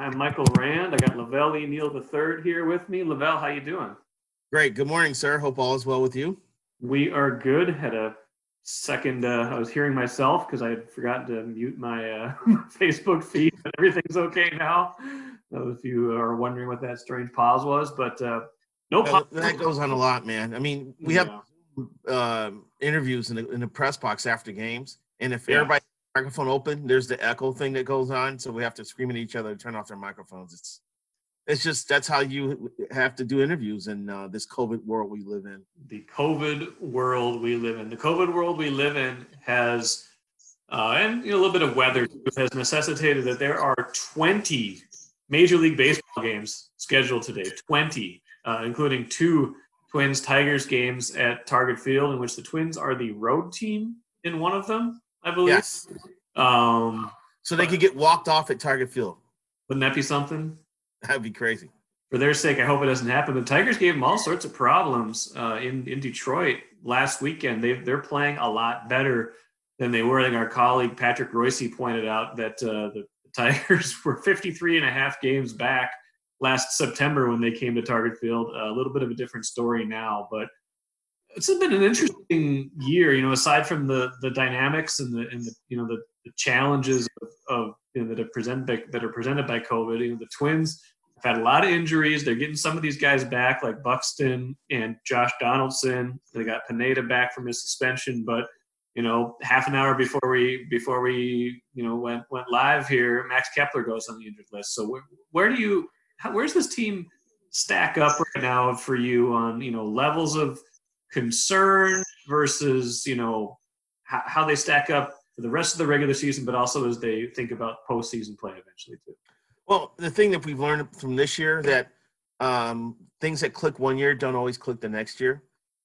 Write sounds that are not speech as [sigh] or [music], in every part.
I'm Michael Rand. I got La Velle E. Neal III here with me. La Velle, how you doing? Great. Good morning, sir. Hope all is well with you. We are good. Had a second, uh, I was hearing myself because I had forgotten to mute my uh, [laughs] Facebook feed, but everything's okay now. If you are wondering what that strange pause was, but uh, no pause. that goes on a lot, man. I mean, we have um interviews in the, in the press box after games, and if Yeah. everybody microphone open, there's the echo thing that goes on, so we have to scream at each other to turn off their microphones. It's it's just that's how you have to do interviews in uh, this COVID world we live in. the COVID world we live in. The COVID world we live in has, uh, and a little bit of weather has necessitated that there are 20 Major League Baseball games scheduled today. 20, uh, including two Twins Tigers games at Target Field, in which the Twins are the road team in one of them, I believe. Yes, Um, so they could get walked off at Target Field. wouldn't that be something? That'd be crazy. for their sake, I hope it doesn't happen. The Tigers gave them all sorts of problems uh, in in Detroit last weekend. They they're playing a lot better than they were. I think our colleague Patrick Royce pointed out that uh, the [laughs] Tigers were 53 and a half games back last September when they came to Target Field. a little bit of a different story now, but it's been an interesting year. You know, aside from the the dynamics and the and the you know the, the challenges of, of you know, that are presented by, that are presented by COVID. You know, the Twins have had a lot of injuries. They're getting some of these guys back, like Buxton and Josh Donaldson. They got Pineda back from his suspension, but you know, half an hour before we before we you know went went live here, Max Kepler goes on the injured list. So where, where do you how, where's this team stack up right now for you on you know levels of concern versus you know how, they stack up for the rest of the regular season, but also as they think about postseason play eventually too. Well, the thing that we've learned from this year that um, things that click one year don't always click the next year,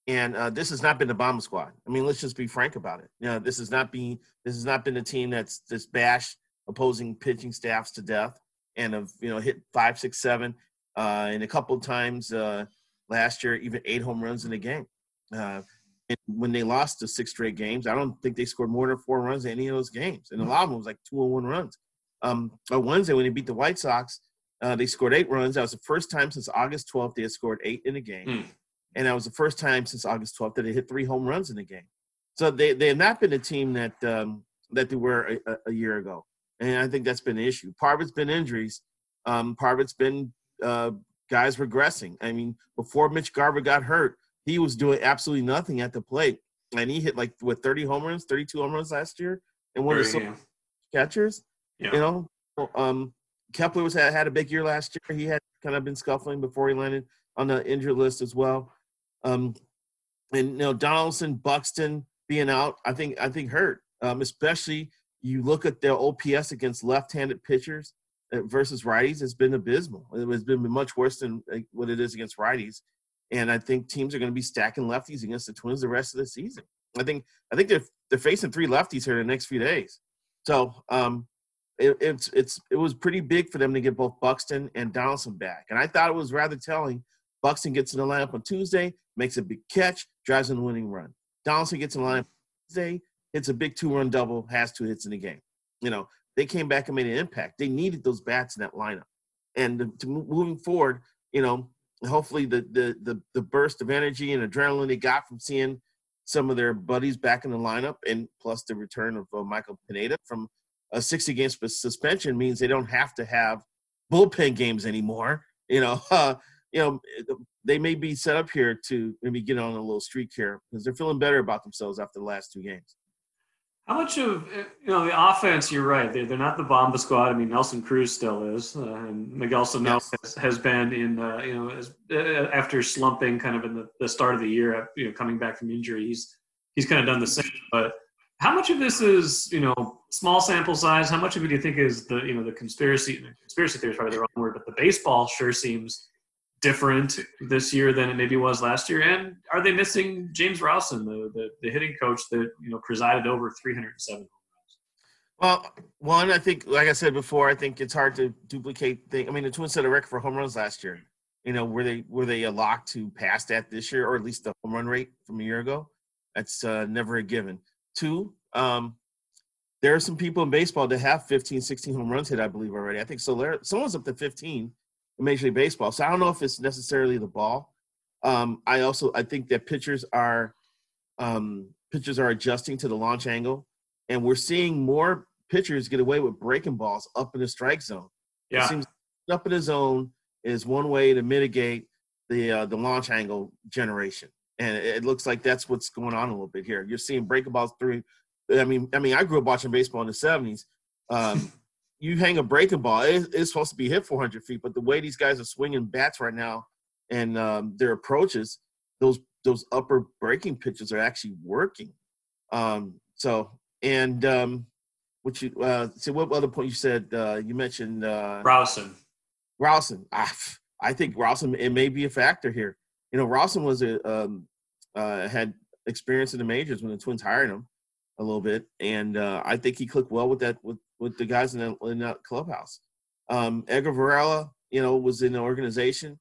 and uh, this has not been the bomb squad. I mean, let's just be frank about it. You know, this has not been this has not been a team that's just bashed opposing pitching staffs to death and have you know hit five, six, seven, uh, and a couple of times uh, last year even eight home runs in a game. Uh, and when they lost the six straight games, I don't think they scored more than four runs in any of those games, and a lot of them was like two and one runs. Um, on Wednesday when they beat the White Sox, uh, they scored eight runs. That was the first time since August 12th they had scored eight in a game, Mm. and that was the first time since August 12th that they hit three home runs in a game. So they they have not been a team that um, that they were a, a- a year ago, and I think that's been an issue. Part of it's been injuries. Um, part of it's been uh, guys regressing. I mean, before Mitch Garver got hurt, he was doing absolutely nothing at the plate, and he hit like with 30 home runs, 32 home runs last year, and one of the catchers. Yeah. You know, um, Kepler was had, had a big year last year. He had kind of been scuffling before he landed on the injured list as well. Um, and you know, Donaldson, Buxton being out, I think I think hurt. Um, especially you look at their OPS against left-handed pitchers uh, versus righties, it's been abysmal. It has been much worse than what it is against righties. And I think teams are going to be stacking lefties against the Twins the rest of the season. I think I think they're they're facing three lefties here in the next few days. So um, it, it's it's it was pretty big for them to get both Buxton and Donaldson back, and I thought it was rather telling. Buxton gets in the lineup on Tuesday, makes a big catch, drives in the winning run. Donaldson gets in the lineup Tuesday, hits a big two-run double, has two hits in the game. You know they came back and made an impact. They needed those bats in that lineup, and to, to moving forward, you know, hopefully the, the the the burst of energy and adrenaline they got from seeing some of their buddies back in the lineup, and plus the return of uh, Michael Pineda from a 60 game suspension means they don't have to have bullpen games anymore. You know, [laughs] uh, you know, they may be set up here to maybe get on a little streak here because they're feeling better about themselves after the last two games. How much of uh, you know the offense? You're right. They're, they're not the Bomba squad. I mean, Nelson Cruz still is, uh, and Miguel Sano Yes. has, has been in. Uh, you know, as, uh, after slumping kind of in the, the start of the year, you know, coming back from injury, he's he's kind of done the same. But how much of this is you know small sample size? How much of it do you think is the you know the conspiracy? Conspiracy theory is probably the wrong word, but the baseball sure seems different this year than it maybe was last year. And are they missing James Rowson, the, the, the hitting coach that you know presided over 307 Well, one, I think, like I said before, I think it's hard to duplicate. Thing. I mean, the Twins set a record for home runs last year. You know, were they were they a lock to pass that this year, or at least the home run rate from a year ago? That's uh, never a given. Two, um, there are some people in baseball that have 15, 16 home runs hit, I believe already. I think Soler, someone's up to 15 in Major League Baseball. So I don't know if it's necessarily the ball. Um, I also I think that pitchers are um, pitchers are adjusting to the launch angle, and we're seeing more pitchers get away with breaking balls up in the strike zone. Yeah. It seems up in the zone is one way to mitigate the uh, the launch angle generation, and it, it looks like that's what's going on a little bit here. You're seeing breaking balls through. I mean, I mean, I grew up watching baseball in the '70s. Um, [laughs] you hang a breaking ball, it, it's supposed to be hit 400 feet, but the way these guys are swinging bats right now and um, their approaches, those those upper breaking pitches are actually working. Um, so and um, what you uh, so what other point you said? Uh, you mentioned uh, Rowson. Rowson. I, I think Rowson it may be a factor here. You know, Rowson was a um, uh, had experience in the majors when the Twins hired him a little bit, and uh, I think he clicked well with that with with the guys in that, in that clubhouse. Um, Edgar Varela, you know, was in the organization,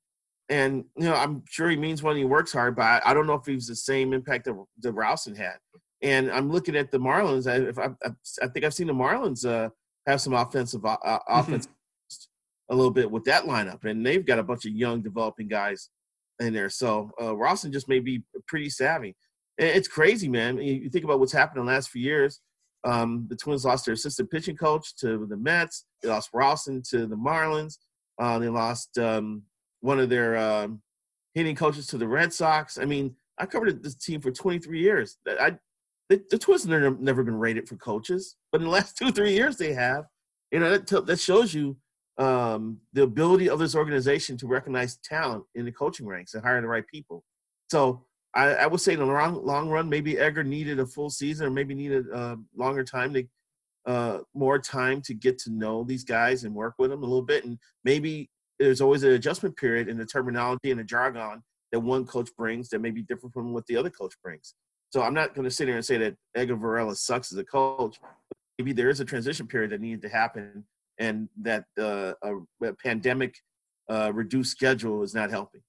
and you know, I'm sure he means when he works hard, but I, I don't know if he was the same impact that that Rowson had. And I'm looking at the Marlins. I, if I, I think I've seen the Marlins uh, have some offensive uh, mm-hmm. offense a little bit with that lineup, and they've got a bunch of young developing guys in there. So uh, Rowson just may be pretty savvy. It's crazy, man. You think about what's happened in the last few years. Um, the Twins lost their assistant pitching coach to the Mets. They lost Rowson to the Marlins. Uh, they lost um, one of their um, hitting coaches to the Red Sox. I mean, I covered this team for 23 years. I, the, the Twins have never been rated for coaches, but in the last [laughs] two, three years they have. You know, that, that shows you um, the ability of this organization to recognize talent in the coaching ranks and hire the right people. So I, I would say in the long long run, maybe Edgar needed a full season or maybe needed a uh, longer time to uh, more time to get to know these guys and work with them a little bit. And maybe there's always an adjustment period in the terminology and the jargon that one coach brings that may be different from what the other coach brings. So I'm not going to sit here and say that Edgar Varela sucks as a coach. Maybe there is a transition period that needed to happen, and that uh, a, a pandemic uh, reduced schedule is not helping.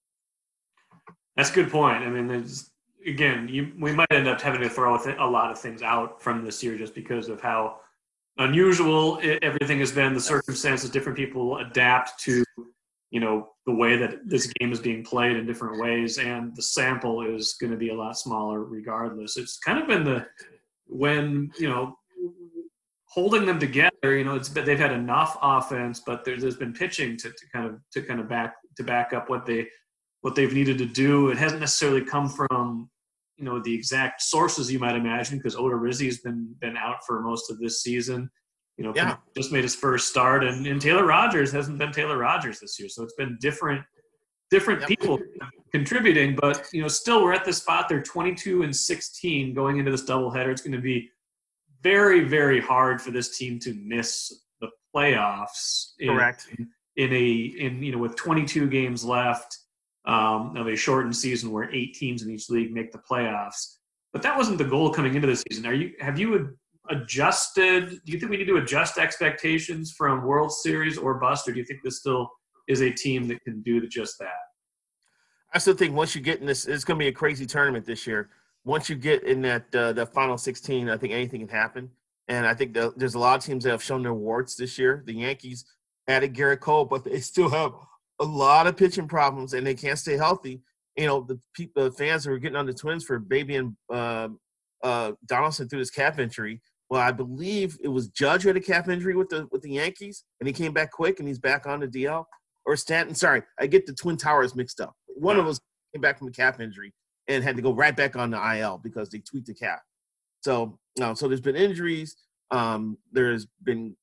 That's a good point. I mean, there's again, you, we might end up having to throw a lot of things out from this year just because of how unusual everything has been, the circumstances, different people adapt to, you know, the way that this game is being played in different ways, and the sample is going to be a lot smaller regardless. It's kind of been the when you know holding them together. You know, it's they've had enough offense, but there's, there's been pitching to, to kind of to kind of back to back up what they what they've needed to do. It hasn't necessarily come from you know the exact sources you might imagine because Odorizzi has been been out for most of this season. You know, yeah. just made his first start, and, and Taylor Rogers hasn't been Taylor Rogers this year, so it's been different different yep. people contributing. But you know, still we're at the spot. They're 22 and 16 going into this doubleheader. It's going to be very very hard for this team to miss the playoffs. Correct. In, in a in you know with 22 games left um, of a shortened season where eight teams in each league make the playoffs. But that wasn't the goal coming into the season. Are you have you adjusted? Do you think we need to adjust expectations from World Series or bust, or do you think this still is a team that can do just that? I still think once you get in this, it's going to be a crazy tournament this year. Once you get in that uh, the final 16, I think anything can happen. And I think the, there's a lot of teams that have shown their warts this year. The Yankees added Gerrit Cole, but they still have a lot of pitching problems and they can't stay healthy. You know, the people, the fans are getting on the Twins for baby and uh, uh, Donaldson through his calf injury. Well, I believe it was Judge who had a calf injury with the with the Yankees, and he came back quick, and he's back on the DL. Or Stanton, sorry, I get the Twin Towers mixed up. One of us came back from a calf injury and had to go right back on the IL because they tweaked the calf. So, uh, so there's been injuries. Um, there's been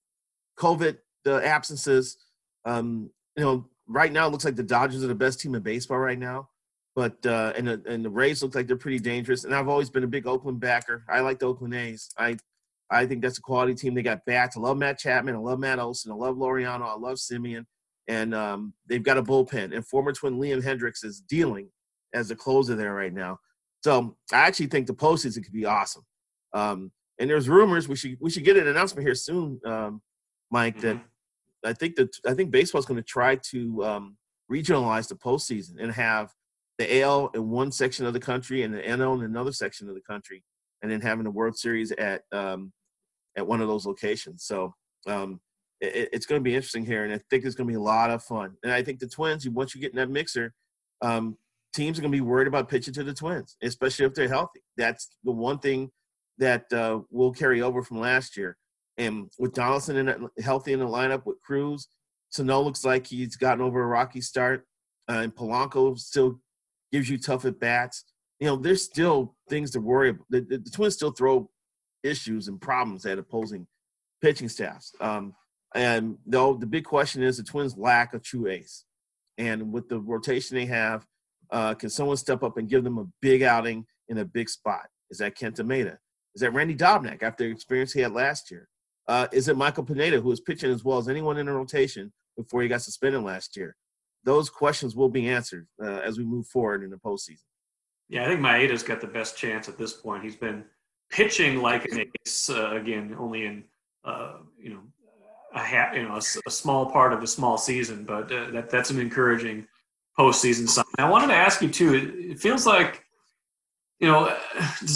COVID the absences. Um, you know, right now it looks like the Dodgers are the best team in baseball right now. But uh, and the, and the Rays look like they're pretty dangerous. And I've always been a big Oakland backer. I like the Oakland A's. I I think that's a quality team. They got bats. I love Matt Chapman. I love Matt Olson. I love Laureano. I love Semien. And um, they've got a bullpen. And former twin Liam Hendriks is dealing as a closer there right now. So I actually think the postseason could be awesome. Um, and there's rumors we should we should get an announcement here soon, um, Mike, mm-hmm. that I think that I think baseball is going to try to um, regionalize the postseason and have the AL in one section of the country and the NL in another section of the country, and then having the World Series at um, at one of those locations. So um, it, it's going to be interesting here, and I think it's going to be a lot of fun. And I think the Twins, once you get in that mixer, um, teams are going to be worried about pitching to the Twins, especially if they're healthy. That's the one thing that uh, will carry over from last year. And with Donaldson in healthy in the lineup with Cruz, Sano looks like he's gotten over a rocky start, uh, and Polanco still gives you tough at bats. You know, there's still things to worry about. The, the, the Twins still throw issues and problems at opposing pitching staffs. Um, and though the big question is the Twins lack a true ace. And with the rotation they have, uh, can someone step up and give them a big outing in a big spot? Is that Kenta Maeda? Is that Randy Dobnak after the experience he had last year? Uh, is it Michael Pineda, who was pitching as well as anyone in the rotation before he got suspended last year? Those questions will be answered uh, as we move forward in the postseason. Yeah, I think Maeda's got the best chance at this point. He's been pitching like an ace uh, again, only in uh, you know a ha- you know a, a, small part of a small season, but uh, that that's an encouraging postseason sign. I wanted to ask you too. It, it feels like you know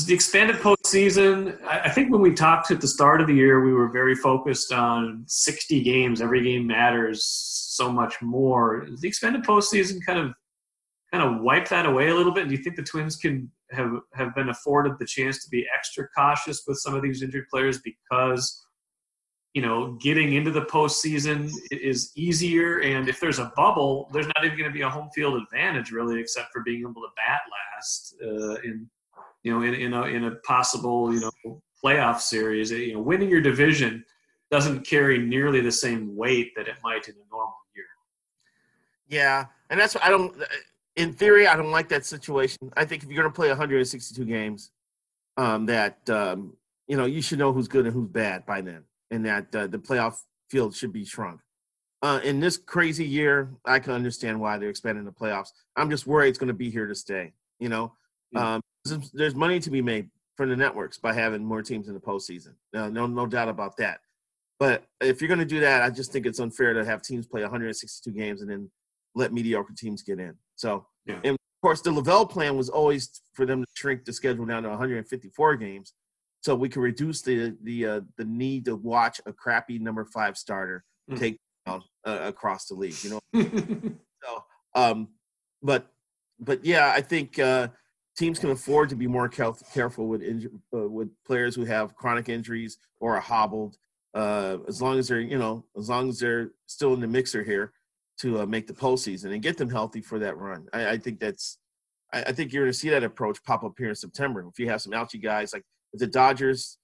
the expanded postseason. I, think when we talked at the start of the year, we were very focused on 60 games. Every game matters so much more. The expanded postseason kind of kind of wipe that away a little bit? Do you think the Twins can have have been afforded the chance to be extra cautious with some of these injured players because you know, getting into the postseason is easier. And if there's a bubble, there's not even going to be a home field advantage really, except for being able to bat last uh, in, you know, in, in a in a possible you know playoff series. You know, winning your division doesn't carry nearly the same weight that it might in a normal year. Yeah, and that's I don't. In theory, I don't like that situation. I think if you're going to play 162 games, um, that um, you know you should know who's good and who's bad by then and that uh, the playoff field should be shrunk. Uh, in this crazy year, I can understand why they're expanding the playoffs. I'm just worried it's going to be here to stay. You know, um, there's money to be made from the networks by having more teams in the postseason. No, no, no doubt about that. But if you're going to do that, I just think it's unfair to have teams play 162 games and then let mediocre teams get in. So, yeah. and of course, the La Velle plan was always for them to shrink the schedule down to 154 games so we can reduce the the uh, the need to watch a crappy number five starter mm. take down uh, across the league. You know, [laughs] so um, but but yeah, I think uh, teams can afford to be more careful with inju- uh, with players who have chronic injuries or are hobbled. Uh, as long as they're you know as long as they're still in the mixer here to uh, make the postseason and get them healthy for that run. I, I think that's I, I think you're going to see that approach pop up here in September. If you have some ouchy guys like the Dodgers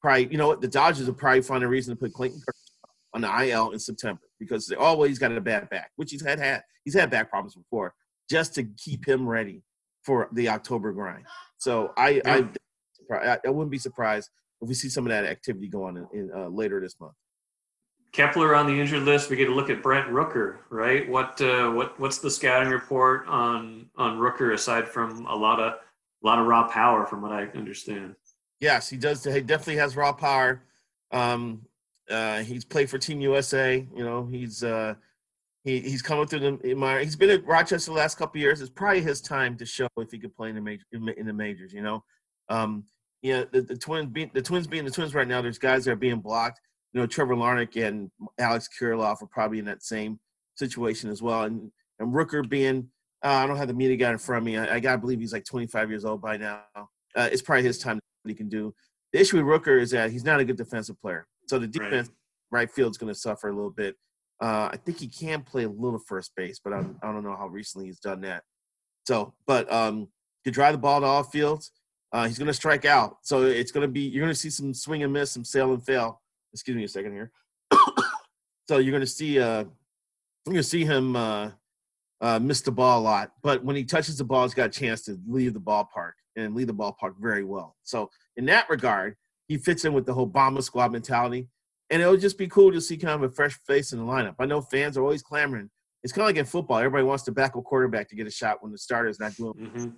probably, you know what, the Dodgers will probably find a reason to put Clayton on the IL in September because they always got a bad back, which he's had had he's had back problems before, just to keep him ready for the October grind. So I yeah. I, I wouldn't be surprised if we see some of that activity going in, in uh, later this month. Kepler on the injured list. We get a look at Brent Rooker, right? What uh, what what's the scouting report on on Rooker aside from a lot of a lot of raw power, from what I understand? Yes, he does. He definitely has raw power. Um, uh, he's played for Team USA. You know, he's uh, he he's coming through the He's been at Rochester the last couple years. It's probably his time to show if he could play in the major in the majors. You know, um, yeah, the, the twins being the twins being the twins right now. There's guys that are being blocked. You know, Trevor Larnach and Alex Kirilloff are probably in that same situation as well. And and Rooker being uh, I don't have the media guy in front of me. I, I gotta believe he's like 25 years old by now. Uh, it's probably his time he can do. The issue with Rooker is that he's not a good defensive player. So the defense right, right field's going to suffer a little bit. Uh, I think he can play a little first base, but I'm, I do not know how recently he's done that. So, but um, to drive the ball to all fields, uh, he's going to strike out. So it's going to be you're going to see some swing and miss, some sail and fail. Excuse me a second here. [coughs] so you're going to see uh, you're going to see him uh, uh, miss the ball a lot. But when he touches the ball, he's got a chance to leave the ballpark and lead the ballpark very well. So in that regard, he fits in with the whole bomber squad mentality. And it would just be cool to see kind of a fresh face in the lineup. I know fans are always clamoring. It's kind of like in football. Everybody wants to back a quarterback to get a shot when the starter is not doing mm-hmm.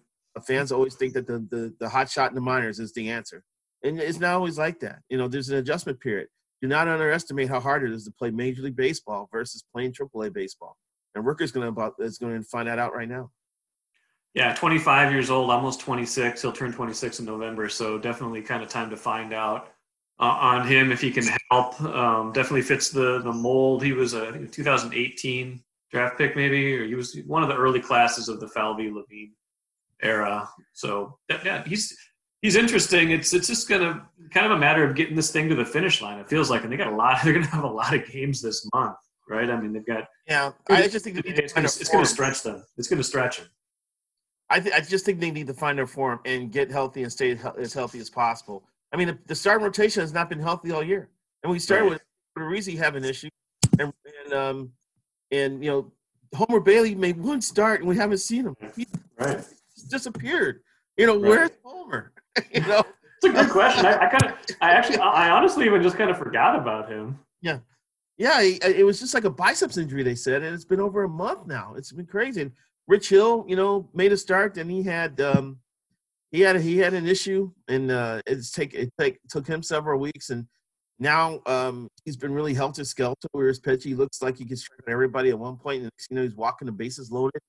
Fans always think that the, the, the hot shot in the minors is the answer. And it's not always like that. You know, there's an adjustment period. Do not underestimate how hard it is to play Major League Baseball versus playing AAA baseball. And Rooker's going to about is going to find that out right now. Yeah, 25 years old, almost 26. He'll turn 26 in November, so definitely kind of time to find out uh, on him if he can help. Um, definitely fits the the mold. He was a 2018 draft pick, maybe, or he was one of the early classes of the Falvey Levine era. So yeah, he's he's interesting. It's it's just gonna kind of a matter of getting this thing to the finish line. It feels like, and they got a lot. [laughs] They're gonna have a lot of games this month, right? I mean, they've got. Yeah, I just think it's gonna, it's gonna stretch them. It's gonna stretch them. I th- I just think they need to find their form and get healthy and stay as healthy as possible. I mean, the, the starting rotation has not been healthy all year, and we started right. with Reese having issues, and, and um and you know Homer Bailey made one start and we haven't seen him. He right. disappeared. You know, right. where's Homer? [laughs] you know. It's a good question. I, I kind of, I actually, I honestly even just kind of forgot about him. Yeah, yeah. It was just like a biceps injury, they said, and it's been over a month now. It's been crazy. And Rich Hill, you know, made a start, and he had, um, he had, he had an issue, and uh, it's take it take took him several weeks, and now um, he's been really helter skelter where his pitch. He looks like he can strike everybody at one point, and you know he's walking the bases loaded.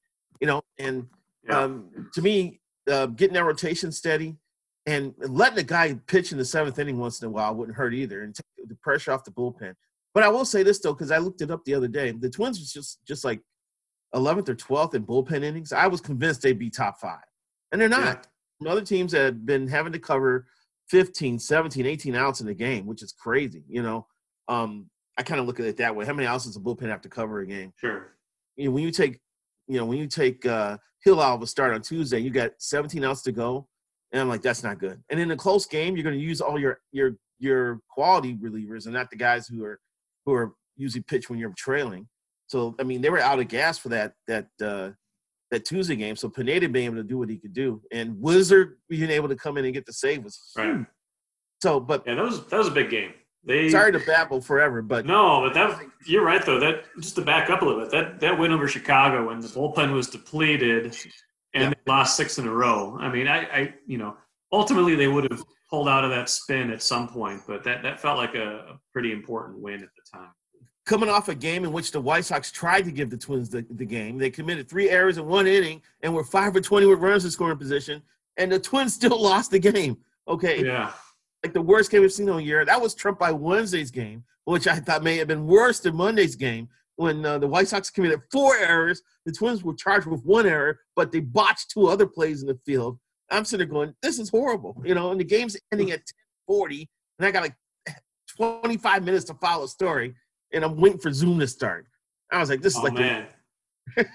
You know, and yeah. um, to me, uh, getting that rotation steady and letting the guy pitch in the seventh inning once in a while wouldn't hurt either, and take the pressure off the bullpen. But I will say this though, because I looked it up the other day, the Twins was just just like 11th or 12th in bullpen innings. I was convinced they'd be top five, and they're not. Yeah. Other teams have been having to cover 15, 17, 18 outs in a game, which is crazy. You know, um, I kind of look at it that way. How many outs does a bullpen have to cover a game? Sure. You know, when you take, you know, when you take uh, Hill out of a start on Tuesday, you got 17 outs to go, and I'm like, that's not good. And in a close game, you're going to use all your your your quality relievers and not the guys who are who are usually pitch when you're trailing. So I mean, they were out of gas for that that uh, that Tuesday game. So Pineda being able to do what he could do, and Wizard being able to come in and get the save was huge. Right. So, but yeah, that was that was a big game. They sorry to babble forever, but no, but that you're right though. That just to back up a little bit, that that win over Chicago when the bullpen was depleted and yeah. they lost six in a row. I mean, I, I you know ultimately they would have pulled out of that spin at some point, but that that felt like a, a pretty important win at the time coming off a game in which the White Sox tried to give the Twins the, the game. They committed three errors in one inning and were five for 20 with runners in scoring position, and the Twins [laughs] still lost the game. Okay. Yeah. Like the worst game we've seen all year. That was trumped by Wednesday's game, which I thought may have been worse than Monday's game when uh, the White Sox committed four errors. The Twins were charged with one error, but they botched two other plays in the field. I'm sitting there going, this is horrible. You know, and the game's ending at 1040, and I got like 25 minutes to follow a story and I'm waiting for Zoom to start. I was like, this is oh, like man. I'm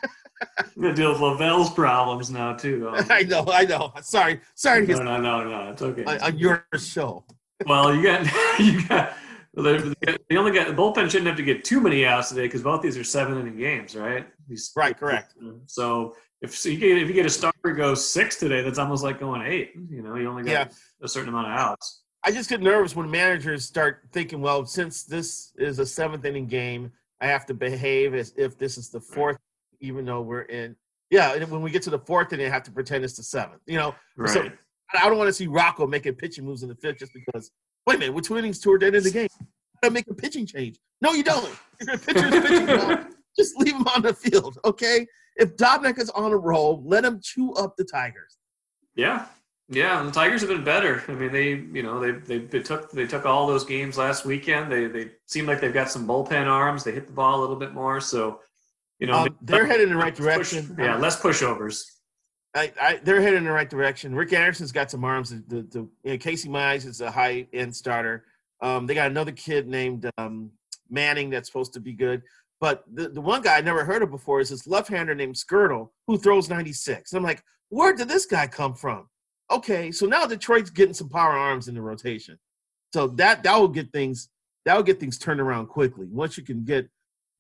gonna deal with La Velle's problems now too. [laughs] I know, I know. Sorry, sorry. No, no, no, no. It's okay. On, on your show. Well, you got [laughs] you got. They only got the bullpen shouldn't have to get too many outs today because both these are seven inning games, right? These, right, correct. So if so you get if you get a starter go six today, that's almost like going eight. You know, you only got yeah. a certain amount of outs. I just get nervous when managers start thinking, well, since this is a seventh inning game, I have to behave as if this is the fourth, even though we're in. Yeah, when we get to the fourth inning, I have to pretend it's the seventh. You know, right. so I don't want to see Rocco making pitching moves in the fifth just because. Wait a minute, we're two innings toward the end of the game. I make a pitching change. No, you don't. If your pitcher's pitching well, [laughs] just leave him on the field, okay? If Dobnak is on a roll, let him chew up the Tigers. Yeah, yeah, the Tigers have been better. I mean, they you know they, they they took they took all those games last weekend. They they seem like they've got some bullpen arms. They hit the ball a little bit more. So, you know, um, they're headed in the right direction. Push, yeah, less pushovers. I, I, they're headed in the right direction. Rick Anderson's got some arms. The, the, the you know, Casey Mize is a high end starter. Um, they got another kid named um, Manning that's supposed to be good. But the, the one guy I never heard of before is this left hander named Skirtle who throws 96. And I'm like, where did this guy come from? Okay, so now Detroit's getting some power arms in the rotation. So that that will get things that will get things turned around quickly. Once you can get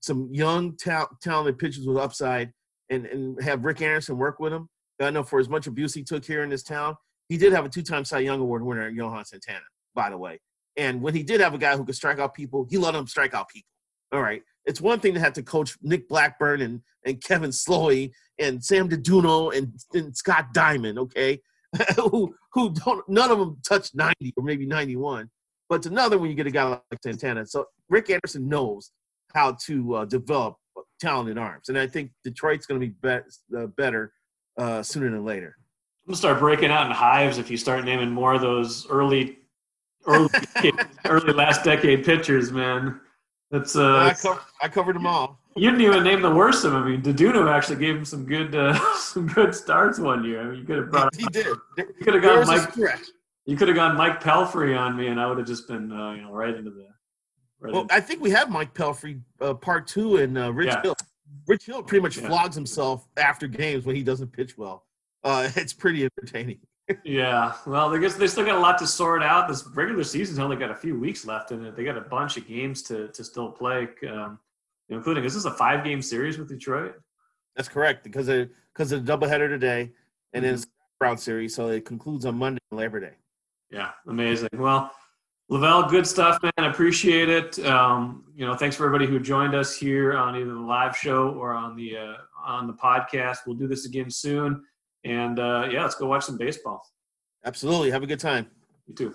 some young ta- talented pitchers with upside and and have Rick Anderson work with him. I know for as much abuse he took here in this town, he did have a two-time Cy Young Award winner, Johan Santana, by the way. And when he did have a guy who could strike out people, he let him strike out people. All right. It's one thing to have to coach Nick Blackburn and, and Kevin Slowey and Sam Deduno and, and Scott Diamond, okay? [laughs] who who don't none of them touch 90 or maybe 91 but it's another when you get a guy like santana so rick anderson knows how to uh, develop talented arms and i think detroit's going to be, be- uh, better uh, sooner than later i'm going to start breaking out in hives if you start naming more of those early early, [laughs] early last decade pitchers, man. That's uh, I, co- I covered them all. You didn't even name the worst of them. I mean, Deduno actually gave him some good uh, [laughs] some good starts one year. I mean, you could have brought He did. You could have gone Mike you could have gone Mike Pelfrey on me, and I would have just been uh, you know right into the. Right Well, into- I think we have Mike Pelfrey uh, part two and uh, Rich Yeah. Hill. Rich Hill pretty much Yeah. flogs himself after games when he doesn't pitch well. Uh, [laughs] it's pretty entertaining. [laughs] yeah, well, I guess they still got a lot to sort out. This regular season's only got a few weeks left in it. They got a bunch of games to to still play, um, including is this a five game series with Detroit? That's correct because of because of the doubleheader today, and then Mhm. it's Brown series, so it concludes on Monday, Labor Day. Yeah, amazing. Well, La Velle, good stuff, man. Appreciate it. Um, you know, thanks for everybody who joined us here on either the live show or on the uh, on the podcast. We'll do this again soon, and uh, yeah, let's go watch some baseball. Absolutely, have a good time. You too.